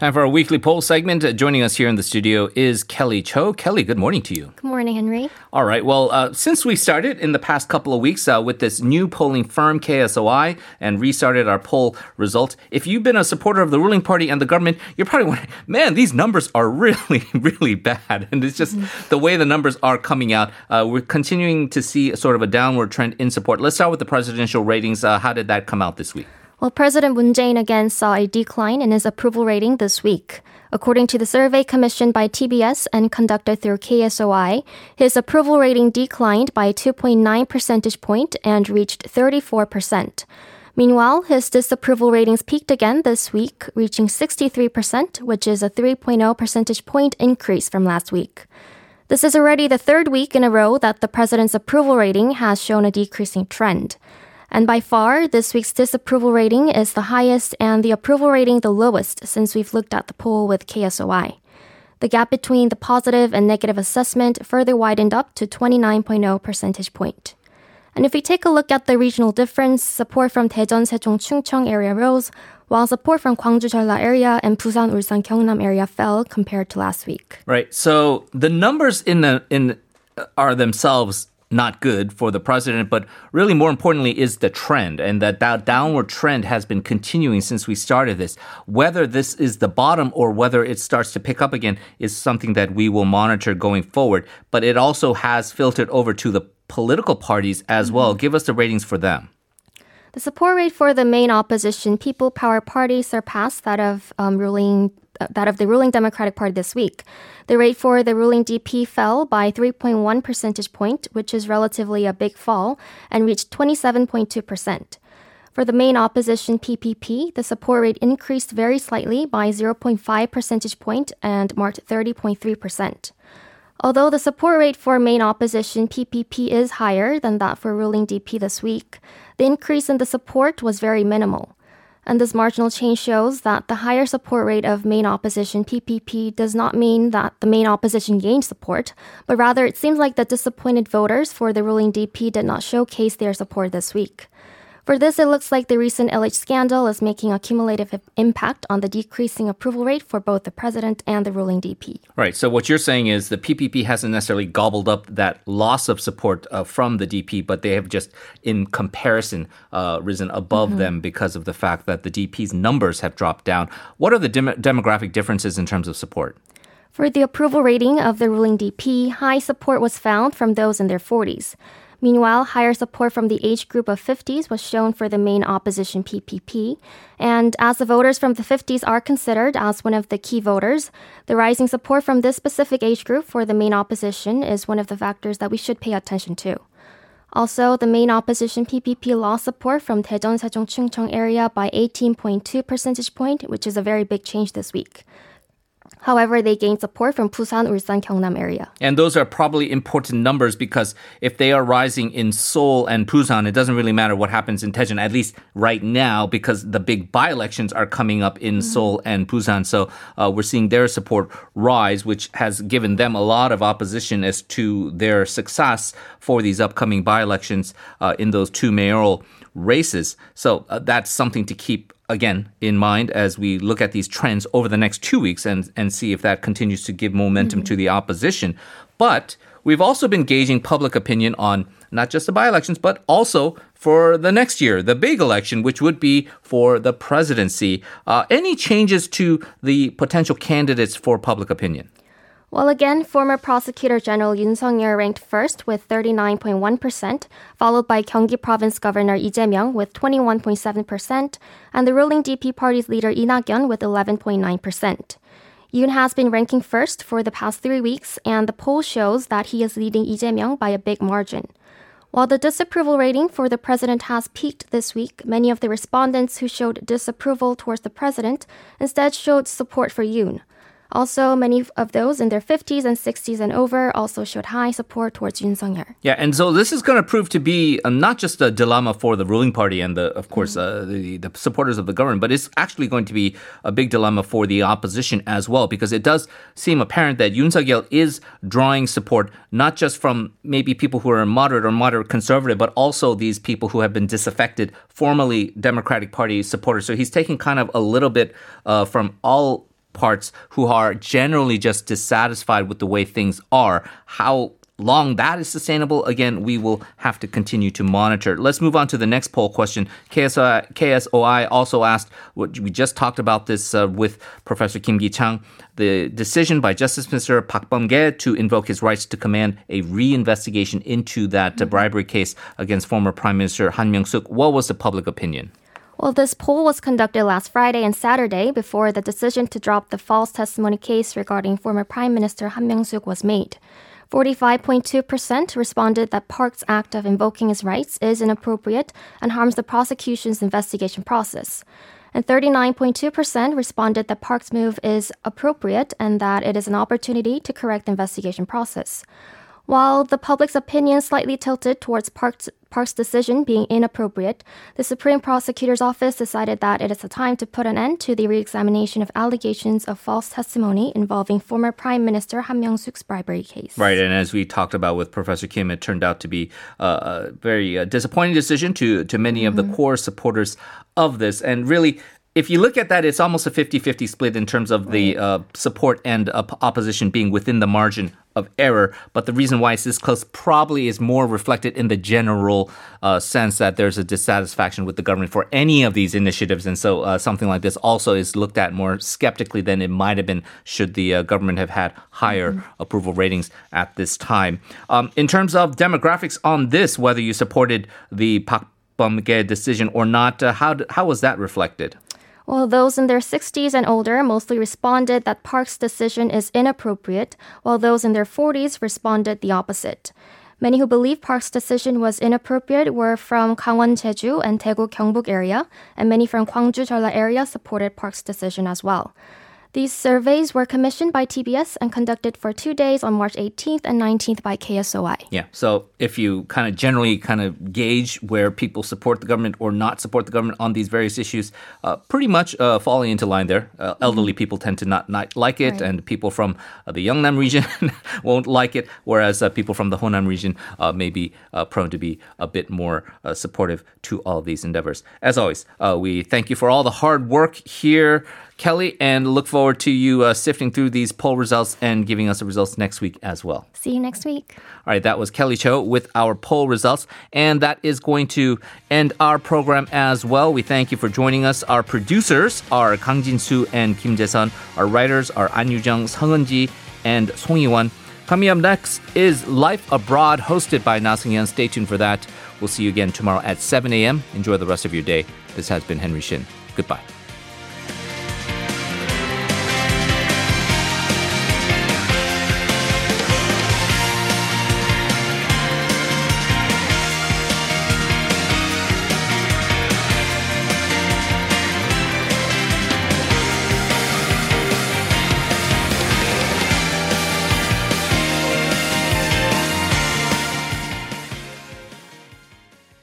Time for our weekly poll segment. Uh, joining us here in the studio is Kelly Cho. Kelly, good morning to you. Good morning, Henry. All right. Well, uh, since we started in the past couple of weeks uh, with this new polling firm, KSOI, and restarted our poll results, if you've been a supporter of the ruling party and the government, you're probably wondering, man, these numbers are really, really bad. And it's just mm-hmm. the way the numbers are coming out. Uh, we're continuing to see a sort of a downward trend in support. Let's start with the presidential ratings. Uh, how did that come out this week? Well, President Moon Jae-in again saw a decline in his approval rating this week. According to the survey commissioned by TBS and conducted through KSOI, his approval rating declined by 2.9 percentage point and reached 34%. Meanwhile, his disapproval ratings peaked again this week, reaching 63%, which is a 3.0 percentage point increase from last week. This is already the third week in a row that the president's approval rating has shown a decreasing trend. And by far, this week's disapproval rating is the highest and the approval rating the lowest since we've looked at the poll with KSOI. The gap between the positive and negative assessment further widened up to 29.0 percentage point. And if we take a look at the regional difference, support from Daejeon, Sejong, Chungcheong area rose, while support from Gwangju, Jeolla area and Busan, Ulsan, Gyeongnam area fell compared to last week. Right. So the numbers in the in uh, are themselves not good for the president, but really more importantly is the trend, and that that downward trend has been continuing since we started this. Whether this is the bottom or whether it starts to pick up again is something that we will monitor going forward. But it also has filtered over to the political parties as mm-hmm. well. Give us the ratings for them. The support rate for the main opposition People Power Party surpassed that of um, ruling that of the ruling Democratic Party this week. The rate for the ruling DP fell by 3.1 percentage point, which is relatively a big fall, and reached 27.2%. For the main opposition PPP, the support rate increased very slightly by 0.5 percentage point and marked 30.3%. Although the support rate for main opposition PPP is higher than that for ruling DP this week, the increase in the support was very minimal. And this marginal change shows that the higher support rate of main opposition PPP does not mean that the main opposition gained support, but rather it seems like the disappointed voters for the ruling DP did not showcase their support this week. For this, it looks like the recent LH scandal is making a cumulative impact on the decreasing approval rate for both the president and the ruling DP. Right. So what you're saying is the PPP hasn't necessarily gobbled up that loss of support uh, from the DP, but they have just, in comparison, uh, risen above mm-hmm. them because of the fact that the DP's numbers have dropped down. What are the dem- demographic differences in terms of support? For the approval rating of the ruling DP, high support was found from those in their 40s. Meanwhile, higher support from the age group of 50s was shown for the main opposition PPP. And as the voters from the 50s are considered as one of the key voters, the rising support from this specific age group for the main opposition is one of the factors that we should pay attention to. Also, the main opposition PPP lost support from Daejeon, Sejong, Chungcheong area by 18.2 percentage point, which is a very big change this week. However, they gained support from Busan, Ulsan, Gyeongnam area. And those are probably important numbers because if they are rising in Seoul and Busan, it doesn't really matter what happens in Daejeon, at least right now, because the big by-elections are coming up in mm-hmm. Seoul and Busan. So uh, we're seeing their support rise, which has given them a lot of opposition as to their success for these upcoming by-elections uh, in those two mayoral races. So uh, that's something to keep again in mind as we look at these trends over the next two weeks and, and see if that continues to give momentum mm-hmm. to the opposition. But we've also been gauging public opinion on not just the by elections, but also for the next year, the big election, which would be for the presidency. Uh, any changes to the potential candidates for public opinion? Well, again, former Prosecutor General Yoon Suk-yeol ranked first with 39.1%, followed by Gyeonggi Province Governor Lee Jae-myung with 21.7%, and the ruling DP party's leader Lee Nak-yeon with 11.9%. Yoon has been ranking first for the past three weeks, and the poll shows that he is leading Lee Jae-myung by a big margin. While the disapproval rating for the president has peaked this week, many of the respondents who showed disapproval towards the president instead showed support for Yoon. Also, many of those in their 50s and 60s and over also showed high support towards Yoon Suk Yeol. Yeah, and so this is going to prove to be uh, not just a dilemma for the ruling party and the, of course, uh, the, the supporters of the government, but it's actually going to be a big dilemma for the opposition as well, because it does seem apparent that Yoon Suk Yeol is drawing support not just from maybe people who are moderate or moderate conservative, but also these people who have been disaffected, formerly Democratic Party supporters. So he's taking kind of a little bit uh, from all parts who are generally just dissatisfied with the way things are. How long that is sustainable, again, we will have to continue to monitor. Let's move on to the next poll question. KSOI, KSOI also asked, what we just talked about this uh, with Professor Kim Gi-chang, the decision by Justice Minister Park Beom-kye to invoke his rights to command a reinvestigation into that uh, bribery case against former Prime Minister Han Myung-suk. What was the public opinion? Well, this poll was conducted last Friday and Saturday before the decision to drop the false testimony case regarding former Prime Minister Han Myung-suk was made. 45.2% responded that Park's act of invoking his rights is inappropriate and harms the prosecution's investigation process. And 39.2% responded that Park's move is appropriate and that it is an opportunity to correct the investigation process. While the public's opinion slightly tilted towards Park's, Park's decision being inappropriate, the Supreme Prosecutor's Office decided that it is a time to put an end to the re-examination of allegations of false testimony involving former Prime Minister Han Myung-suk's bribery case. Right, and as we talked about with Professor Kim, it turned out to be uh, a very uh, disappointing decision to to many of mm-hmm. the core supporters of this, and really if you look at that, it's almost a 50 50 split in terms of the uh, support and uh, opposition being within the margin of error. But the reason why it's this close probably is more reflected in the general uh, sense that there's a dissatisfaction with the government for any of these initiatives. And so uh, something like this also is looked at more skeptically than it might have been should the uh, government have had higher mm-hmm. approval ratings at this time. Um, in terms of demographics on this, whether you supported the Park Beom-kye decision or not, uh, how, how was that reflected? Well, those in their 60s and older mostly responded that Park's decision is inappropriate, while those in their 40s responded the opposite. Many who believe Park's decision was inappropriate were from Gangwon, Jeju, and Daegu, Gyeongbuk area, and many from Gwangju, Jeolla area supported Park's decision as well. These surveys were commissioned by TBS and conducted for two days on March 18th and 19th by KSOI. Yeah. So if you kind of generally kind of gauge where people support the government or not support the government on these various issues, uh, pretty much uh, falling into line there. Uh, mm-hmm. elderly people tend to not, not like it, right. and people from uh, the Yeongnam region won't like it, whereas uh, people from the Honam region uh, may be prone to be a bit more supportive to all these endeavors. As always, we thank you for all the hard work here. Kelly, and look forward to you uh, sifting through these poll results and giving us the results next week as well. See you next week. All right, that was Kelly Cho with our poll results, and that is going to end our program as well. We thank you for joining us. Our producers are Kang Jin-soo and Kim Jae-sun. Our writers are An Yu-jung, Sung Eun-ji, and Song Yi-won. Coming up next is Life Abroad, hosted by Na Sung-yeon. Stay tuned for that. We'll see you again tomorrow at 7 a.m. Enjoy the rest of your day. This has been Henry Shin. Goodbye.